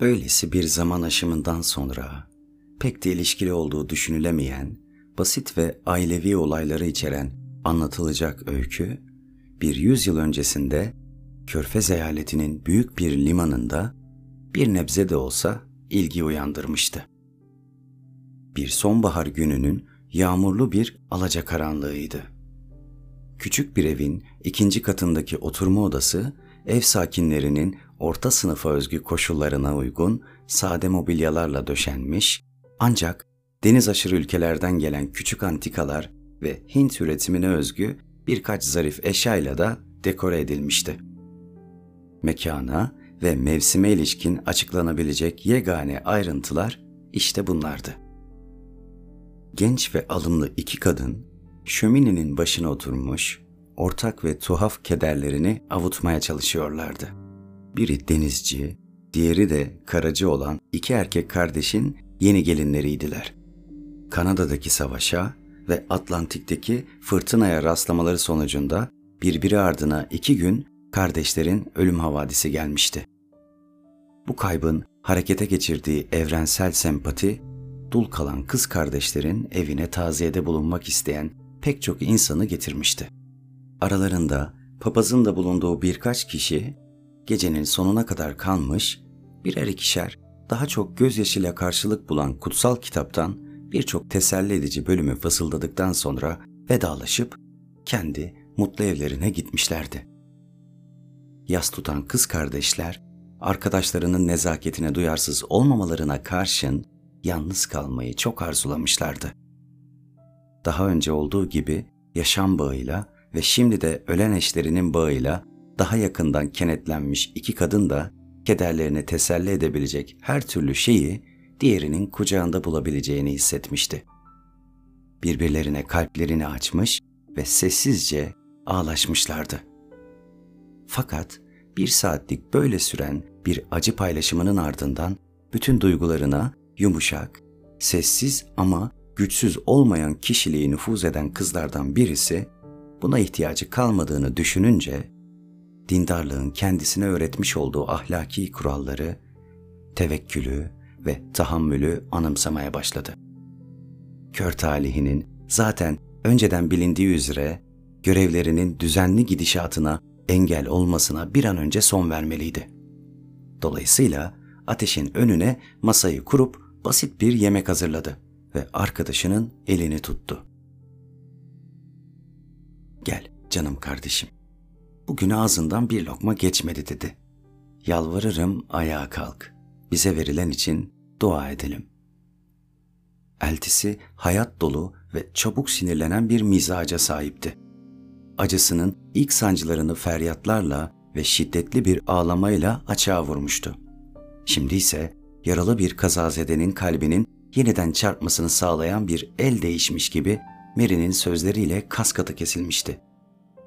Böylesi bir zaman aşımından sonra pek de ilişkili olduğu düşünülemeyen, basit ve ailevi olayları içeren anlatılacak öykü, bir yüzyıl öncesinde Körfez eyaletinin büyük bir limanında bir nebze de olsa ilgi uyandırmıştı. Bir sonbahar gününün yağmurlu bir alacakaranlığıydı. Küçük bir evin ikinci katındaki oturma odası ev sakinlerinin orta sınıfa özgü koşullarına uygun sade mobilyalarla döşenmiş ancak deniz aşırı ülkelerden gelen küçük antikalar ve Hint üretimine özgü birkaç zarif eşyayla da dekore edilmişti. Mekana ve mevsime ilişkin açıklanabilecek yegane ayrıntılar işte bunlardı. Genç ve alımlı iki kadın şöminenin başına oturmuş, ortak ve tuhaf kederlerini avutmaya çalışıyorlardı. Biri denizci, diğeri de karacı olan iki erkek kardeşin yeni gelinleriydiler. Kanada'daki savaşa ve Atlantik'teki fırtınaya rastlamaları sonucunda birbiri ardına iki gün kardeşlerin ölüm havadisi gelmişti. Bu kaybın harekete geçirdiği evrensel sempati, dul kalan kız kardeşlerin evine taziyede bulunmak isteyen pek çok insanı getirmişti. Aralarında papazın da bulunduğu birkaç kişi gecenin sonuna kadar kalmış, birer ikişer daha çok gözyaşıyla karşılık bulan kutsal kitaptan birçok teselli edici bölümü fısıldadıktan sonra vedalaşıp kendi mutlu evlerine gitmişlerdi. Yas tutan kız kardeşler, arkadaşlarının nezaketine duyarsız olmamalarına karşın yalnız kalmayı çok arzulamışlardı. Daha önce olduğu gibi yaşam bağıyla ve şimdi de ölen eşlerinin bağıyla daha yakından kenetlenmiş iki kadın da kederlerini teselli edebilecek her türlü şeyi diğerinin kucağında bulabileceğini hissetmişti. Birbirlerine kalplerini açmış ve sessizce ağlaşmışlardı. Fakat bir saatlik böyle süren bir acı paylaşımının ardından bütün duygularına yumuşak, sessiz ama güçsüz olmayan kişiliği nüfuz eden kızlardan birisi buna ihtiyacı kalmadığını düşününce dindarlığın kendisine öğretmiş olduğu ahlaki kuralları, tevekkülü ve tahammülü anımsamaya başladı. Kör talihinin zaten önceden bilindiği üzere görevlerinin düzenli gidişatına engel olmasına bir an önce son vermeliydi. Dolayısıyla ateşin önüne masayı kurup basit bir yemek hazırladı ve arkadaşının elini tuttu. Gel canım kardeşim. Bugün ağzından bir lokma geçmedi dedi. Yalvarırım ayağa kalk. Bize verilen için dua edelim. Eltisi hayat dolu ve çabuk sinirlenen bir mizaca sahipti. Acısının ilk sancılarını feryatlarla ve şiddetli bir ağlamayla açığa vurmuştu. Şimdi ise yaralı bir kazazedenin kalbinin yeniden çarpmasını sağlayan bir el değişmiş gibi Mary'nin sözleriyle kas katı kesilmişti.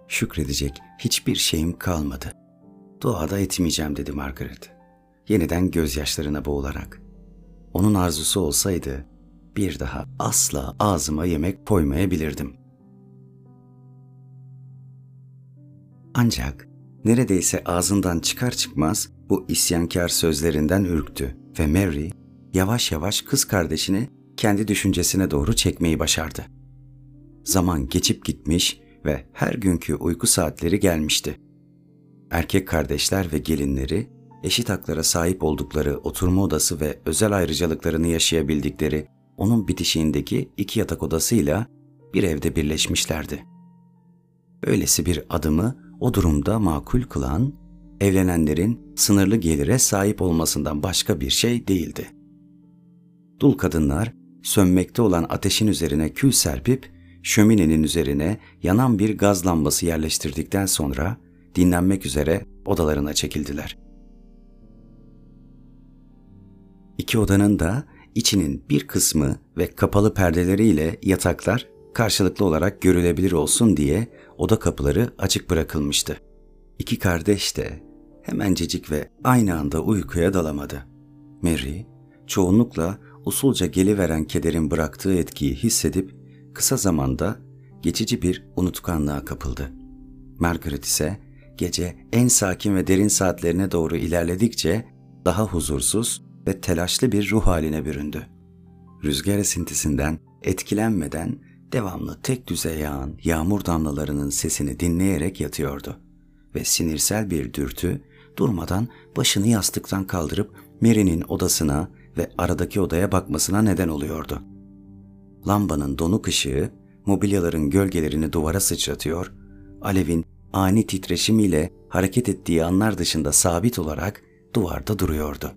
Şükredecek hiçbir şeyim kalmadı. Duada etmeyeceğim dedi Margaret. Yeniden gözyaşlarına boğularak. Onun arzusu olsaydı bir daha asla ağzıma yemek koymayabilirdim. Ancak neredeyse ağzından çıkar çıkmaz bu isyankar sözlerinden ürktü ve Mary yavaş yavaş kız kardeşini kendi düşüncesine doğru çekmeyi başardı. Zaman geçip gitmiş ve her günkü uyku saatleri gelmişti. Erkek kardeşler ve gelinleri eşit haklara sahip oldukları oturma odası ve özel ayrıcalıklarını yaşayabildikleri onun bitişiğindeki iki yatak odasıyla bir evde birleşmişlerdi. Böylesi bir adımı o durumda makul kılan, evlenenlerin sınırlı gelire sahip olmasından başka bir şey değildi. Dul kadınlar sönmekte olan ateşin üzerine kül serpip şöminenin üzerine yanan bir gaz lambası yerleştirdikten sonra dinlenmek üzere odalarına çekildiler. İki odanın da içinin bir kısmı ve kapalı perdeleriyle yataklar karşılıklı olarak görülebilir olsun diye oda kapıları açık bırakılmıştı. İki kardeş de hemencecik ve aynı anda uykuya dalamadı. Mary, çoğunlukla usulca geliveren kederin bıraktığı etkiyi hissedip kısa zamanda geçici bir unutkanlığa kapıldı. Margaret ise gece en sakin ve derin saatlerine doğru ilerledikçe daha huzursuz ve telaşlı bir ruh haline büründü. Rüzgar esintisinden etkilenmeden devamlı tek düze yağan yağmur damlalarının sesini dinleyerek yatıyordu. Ve sinirsel bir dürtü durmadan başını yastıktan kaldırıp Mary'nin odasına ve aradaki odaya bakmasına neden oluyordu. Lambanın donuk ışığı mobilyaların gölgelerini duvara sıçratıyor, alevin ani titreşimiyle hareket ettiği anlar dışında sabit olarak duvarda duruyordu.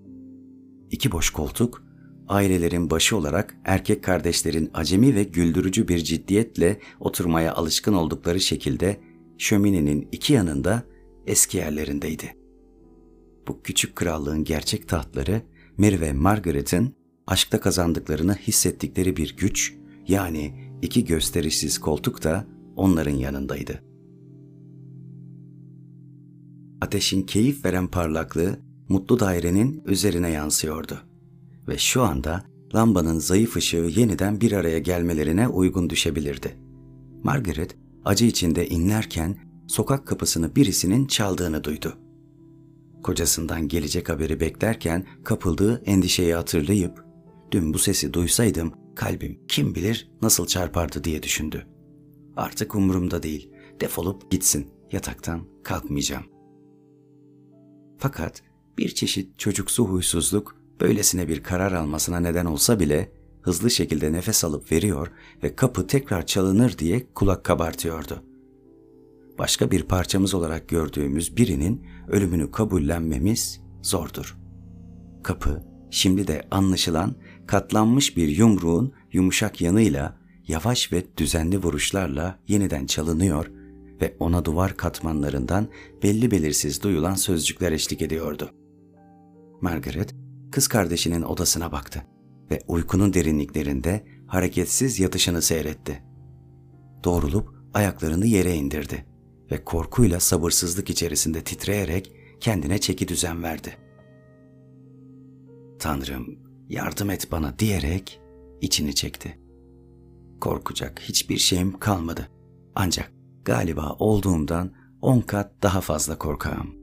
İki boş koltuk, ailelerin başı olarak erkek kardeşlerin acemi ve güldürücü bir ciddiyetle oturmaya alışkın oldukları şekilde şöminenin iki yanında eski yerlerindeydi. Bu küçük krallığın gerçek tahtları Mary ve Margaret'ın aşkta kazandıklarını hissettikleri bir güç, yani iki gösterişsiz koltuk da onların yanındaydı. Ateşin keyif veren parlaklığı mutlu dairenin üzerine yansıyordu. Ve şu anda lambanın zayıf ışığı yeniden bir araya gelmelerine uygun düşebilirdi. Margaret acı içinde inlerken sokak kapısını birisinin çaldığını duydu. Kocasından gelecek haberi beklerken kapıldığı endişeyi hatırlayıp dün bu sesi duysaydım kalbim kim bilir nasıl çarpardı diye düşündü. Artık umurumda değil. Defolup gitsin. Yataktan kalkmayacağım. Fakat bir çeşit çocuksu huysuzluk böylesine bir karar almasına neden olsa bile hızlı şekilde nefes alıp veriyor ve kapı tekrar çalınır diye kulak kabartıyordu. Başka bir parçamız olarak gördüğümüz birinin ölümünü kabullenmemiz zordur. Kapı şimdi de anlaşılan katlanmış bir yumruğun yumuşak yanıyla yavaş ve düzenli vuruşlarla yeniden çalınıyor ve ona duvar katmanlarından belli belirsiz duyulan sözcükler eşlik ediyordu. Margaret, kız kardeşinin odasına baktı ve uykunun derinliklerinde hareketsiz yatışını seyretti. Doğrulup ayaklarını yere indirdi ve korkuyla sabırsızlık içerisinde titreyerek kendine çeki düzen verdi. Tanrım, yardım et bana diyerek içini çekti. Korkacak hiçbir şeyim kalmadı. Ancak galiba olduğumdan on kat daha fazla korkağım.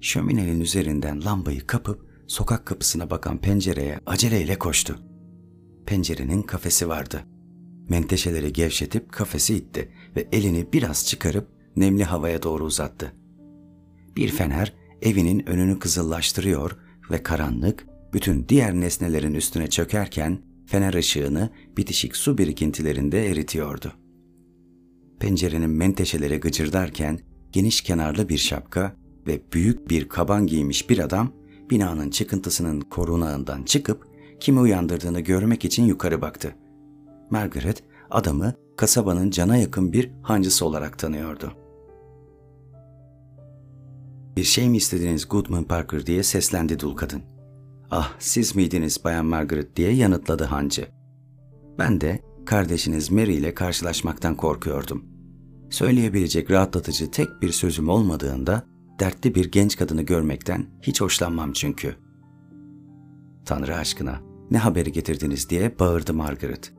Şöminenin üzerinden lambayı kapıp sokak kapısına bakan pencereye aceleyle koştu. Pencerenin kafesi vardı. Menteşeleri gevşetip kafesi itti ve elini biraz çıkarıp nemli havaya doğru uzattı. Bir fener evinin önünü kızıllaştırıyor ve karanlık bütün diğer nesnelerin üstüne çökerken fener ışığını bitişik su birikintilerinde eritiyordu. Pencerenin menteşeleri gıcırdarken geniş kenarlı bir şapka ve büyük bir kaban giymiş bir adam binanın çıkıntısının korunağından çıkıp kimi uyandırdığını görmek için yukarı baktı. Margaret adamı kasabanın cana yakın bir hancısı olarak tanıyordu. Bir şey mi istediniz Goodman Parker diye seslendi dul kadın. Ah siz miydiniz Bayan Margaret diye yanıtladı hancı. Ben de kardeşiniz Mary ile karşılaşmaktan korkuyordum. Söyleyebilecek rahatlatıcı tek bir sözüm olmadığında dertli bir genç kadını görmekten hiç hoşlanmam çünkü. Tanrı aşkına ne haberi getirdiniz diye bağırdı Margaret.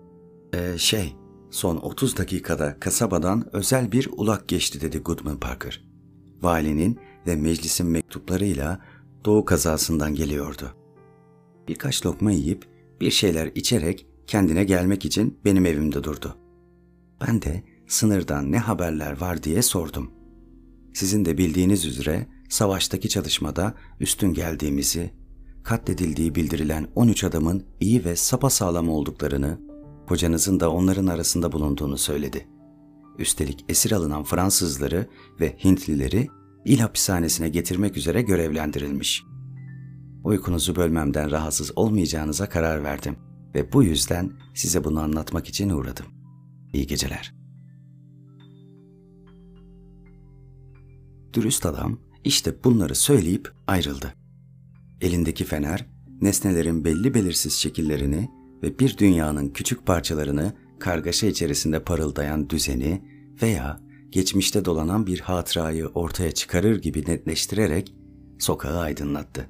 Ee, şey, son 30 dakikada kasabadan özel bir ulak geçti dedi Goodman Parker. Valinin ve meclisin mektuplarıyla doğu kazasından geliyordu. Birkaç lokma yiyip bir şeyler içerek kendine gelmek için benim evimde durdu. Ben de sınırdan ne haberler var diye sordum. Sizin de bildiğiniz üzere savaştaki çalışmada üstün geldiğimizi, katledildiği bildirilen 13 adamın iyi ve sapasağlam olduklarını, kocanızın da onların arasında bulunduğunu söyledi. Üstelik esir alınan Fransızları ve Hintlileri il hapishanesine getirmek üzere görevlendirilmiş. Uykunuzu bölmemden rahatsız olmayacağınıza karar verdim ve bu yüzden size bunu anlatmak için uğradım. İyi geceler. Dürüst adam işte bunları söyleyip ayrıldı. Elindeki fener, nesnelerin belli belirsiz şekillerini ve bir dünyanın küçük parçalarını kargaşa içerisinde parıldayan düzeni veya geçmişte dolanan bir hatırayı ortaya çıkarır gibi netleştirerek sokağı aydınlattı.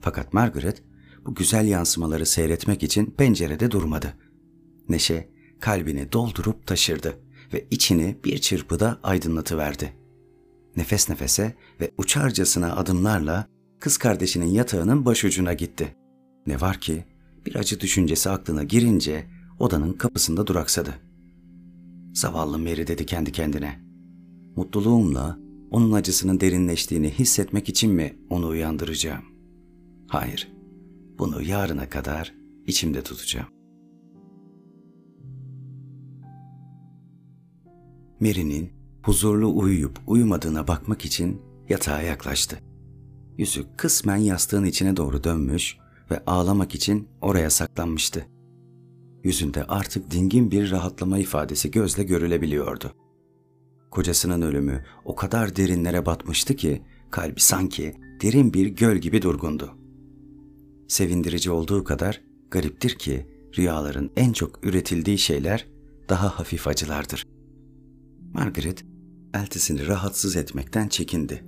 Fakat Margaret bu güzel yansımaları seyretmek için pencerede durmadı. Neşe kalbini doldurup taşırdı ve içini bir çırpıda aydınlatıverdi. Nefes nefese ve uçarcasına adımlarla kız kardeşinin yatağının başucuna gitti. Ne var ki bir acı düşüncesi aklına girince odanın kapısında duraksadı. Zavallı Mary dedi kendi kendine. Mutluluğumla onun acısının derinleştiğini hissetmek için mi onu uyandıracağım? Hayır, bunu yarına kadar içimde tutacağım. Mary'nin huzurlu uyuyup uyumadığına bakmak için yatağa yaklaştı. Yüzü kısmen yastığın içine doğru dönmüş ve ağlamak için oraya saklanmıştı. Yüzünde artık dingin bir rahatlama ifadesi gözle görülebiliyordu. Kocasının ölümü o kadar derinlere batmıştı ki kalbi sanki derin bir göl gibi durgundu. Sevindirici olduğu kadar gariptir ki rüyaların en çok üretildiği şeyler daha hafif acılardır. Margaret eltisini rahatsız etmekten çekindi.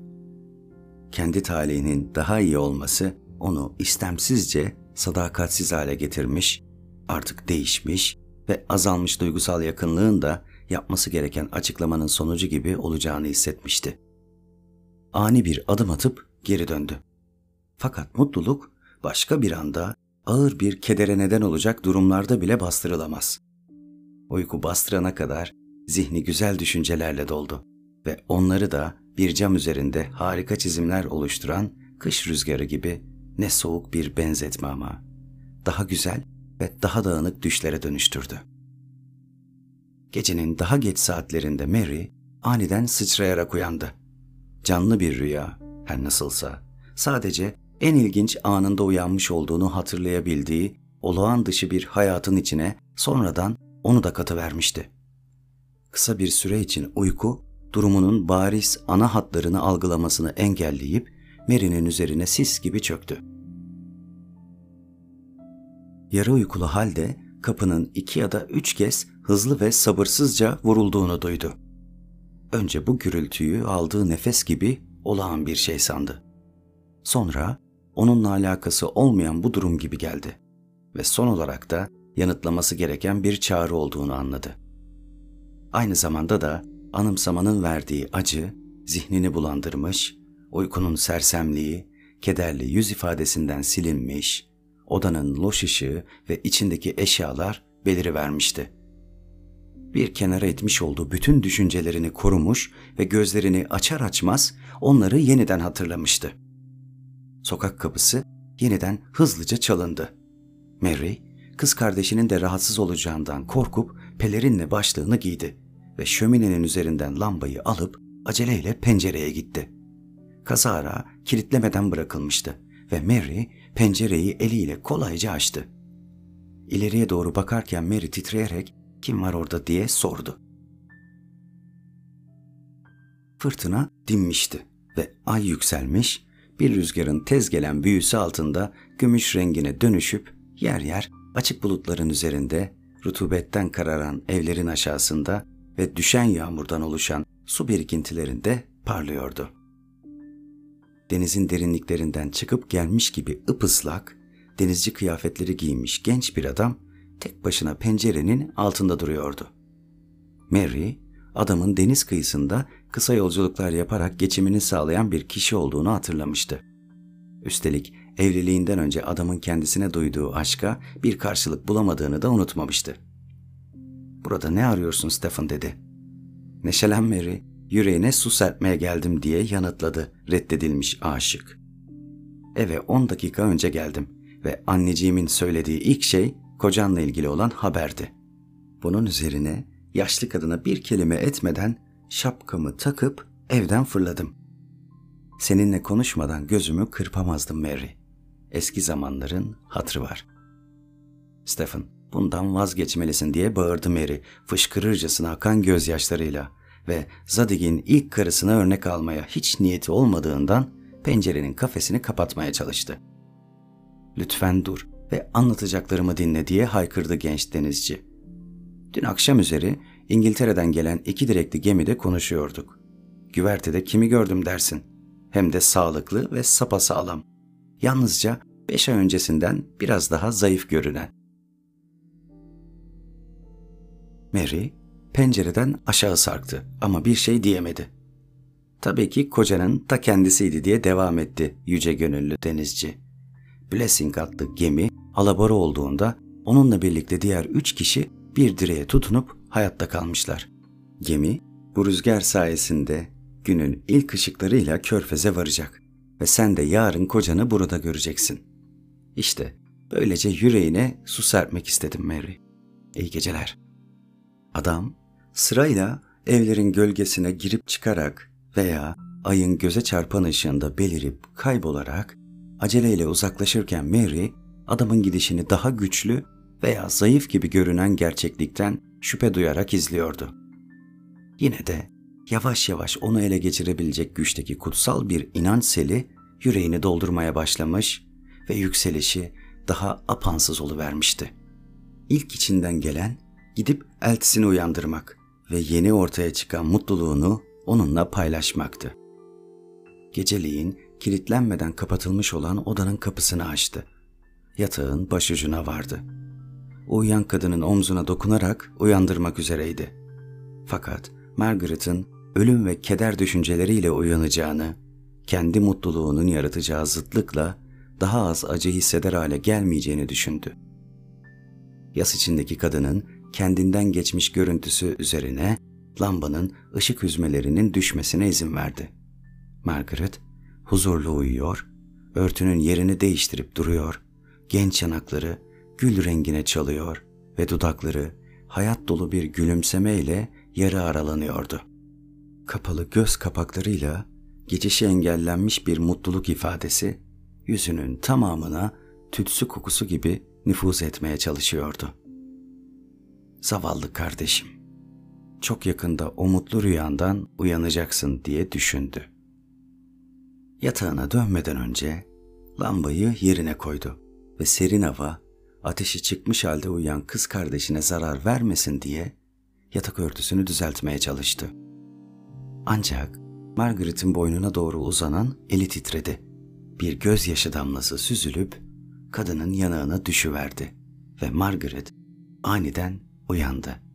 Kendi talihinin daha iyi olması onu istemsizce sadakatsiz hale getirmiş, artık değişmiş ve azalmış duygusal yakınlığın da yapması gereken açıklamanın sonucu gibi olacağını hissetmişti. Ani bir adım atıp geri döndü. Fakat mutluluk başka bir anda ağır bir kedere neden olacak durumlarda bile bastırılamaz. Uyku bastırana kadar zihni güzel düşüncelerle doldu ve onları da bir cam üzerinde harika çizimler oluşturan kış rüzgarı gibi ne soğuk bir benzetme ama daha güzel ve daha dağınık düşlere dönüştürdü. Gecenin daha geç saatlerinde Mary aniden sıçrayarak uyandı. Canlı bir rüya, her nasılsa, sadece en ilginç anında uyanmış olduğunu hatırlayabildiği olağan dışı bir hayatın içine sonradan onu da katıvermişti. Kısa bir süre için uyku, durumunun bariz ana hatlarını algılamasını engelleyip Mary'nin üzerine sis gibi çöktü. Yarı uykulu halde kapının iki ya da üç kez hızlı ve sabırsızca vurulduğunu duydu. Önce bu gürültüyü aldığı nefes gibi olağan bir şey sandı. Sonra onunla alakası olmayan bu durum gibi geldi ve son olarak da yanıtlaması gereken bir çağrı olduğunu anladı. Aynı zamanda da anımsamanın verdiği acı zihnini bulandırmış, uykunun sersemliği, kederli yüz ifadesinden silinmiş, odanın loş ışığı ve içindeki eşyalar beliri vermişti. Bir kenara etmiş olduğu bütün düşüncelerini korumuş ve gözlerini açar açmaz onları yeniden hatırlamıştı. Sokak kapısı yeniden hızlıca çalındı. Mary, kız kardeşinin de rahatsız olacağından korkup pelerinle başlığını giydi ve şöminenin üzerinden lambayı alıp aceleyle pencereye gitti. Kazara kilitlemeden bırakılmıştı ve Mary pencereyi eliyle kolayca açtı. İleriye doğru bakarken Mary titreyerek kim var orada diye sordu. Fırtına dinmişti ve ay yükselmiş, bir rüzgarın tez gelen büyüsü altında gümüş rengine dönüşüp yer yer açık bulutların üzerinde, rutubetten kararan evlerin aşağısında ve düşen yağmurdan oluşan su birikintilerinde parlıyordu. Denizin derinliklerinden çıkıp gelmiş gibi ıpıslak, denizci kıyafetleri giymiş genç bir adam tek başına pencerenin altında duruyordu. Mary, adamın deniz kıyısında kısa yolculuklar yaparak geçimini sağlayan bir kişi olduğunu hatırlamıştı. Üstelik evliliğinden önce adamın kendisine duyduğu aşka bir karşılık bulamadığını da unutmamıştı. Burada ne arıyorsun Stephen dedi. Neşelen Mary, yüreğine su serpmeye geldim diye yanıtladı reddedilmiş aşık. Eve 10 dakika önce geldim ve anneciğimin söylediği ilk şey kocanla ilgili olan haberdi. Bunun üzerine yaşlı kadına bir kelime etmeden şapkamı takıp evden fırladım. Seninle konuşmadan gözümü kırpamazdım Mary. Eski zamanların hatırı var. Stephen, bundan vazgeçmelisin diye bağırdı Mary fışkırırcasına akan gözyaşlarıyla ve Zadig'in ilk karısına örnek almaya hiç niyeti olmadığından pencerenin kafesini kapatmaya çalıştı. Lütfen dur ve anlatacaklarımı dinle diye haykırdı genç denizci. Dün akşam üzeri İngiltere'den gelen iki direkli gemide konuşuyorduk. Güvertede kimi gördüm dersin. Hem de sağlıklı ve sapasağlam. Yalnızca beş ay öncesinden biraz daha zayıf görünen. Mary pencereden aşağı sarktı ama bir şey diyemedi. Tabii ki kocanın ta kendisiydi diye devam etti yüce gönüllü denizci. Blessing adlı gemi alabora olduğunda onunla birlikte diğer üç kişi bir direğe tutunup hayatta kalmışlar. Gemi bu rüzgar sayesinde günün ilk ışıklarıyla körfeze varacak ve sen de yarın kocanı burada göreceksin. İşte böylece yüreğine su serpmek istedim Mary. İyi geceler. Adam sırayla evlerin gölgesine girip çıkarak veya ayın göze çarpan ışığında belirip kaybolarak aceleyle uzaklaşırken Mary adamın gidişini daha güçlü veya zayıf gibi görünen gerçeklikten şüphe duyarak izliyordu. Yine de yavaş yavaş onu ele geçirebilecek güçteki kutsal bir inanç seli yüreğini doldurmaya başlamış ve yükselişi daha apansız oluvermişti. İlk içinden gelen gidip eltisini uyandırmak ve yeni ortaya çıkan mutluluğunu onunla paylaşmaktı. Geceliğin kilitlenmeden kapatılmış olan odanın kapısını açtı. Yatağın başucuna vardı. Uyuyan kadının omzuna dokunarak uyandırmak üzereydi. Fakat Margaret'ın ölüm ve keder düşünceleriyle uyanacağını, kendi mutluluğunun yaratacağı zıtlıkla daha az acı hisseder hale gelmeyeceğini düşündü. Yas içindeki kadının kendinden geçmiş görüntüsü üzerine lambanın ışık hüzmelerinin düşmesine izin verdi. Margaret huzurlu uyuyor, örtünün yerini değiştirip duruyor, genç yanakları gül rengine çalıyor ve dudakları hayat dolu bir gülümsemeyle yarı aralanıyordu. Kapalı göz kapaklarıyla geçişi engellenmiş bir mutluluk ifadesi yüzünün tamamına tütsü kokusu gibi nüfuz etmeye çalışıyordu. Zavallı kardeşim. Çok yakında o mutlu rüyandan uyanacaksın diye düşündü. Yatağına dönmeden önce lambayı yerine koydu ve serin hava ateşi çıkmış halde uyuyan kız kardeşine zarar vermesin diye yatak örtüsünü düzeltmeye çalıştı. Ancak Margaret'in boynuna doğru uzanan eli titredi. Bir gözyaşı damlası süzülüp kadının yanağına düşüverdi ve Margaret aniden uyandı.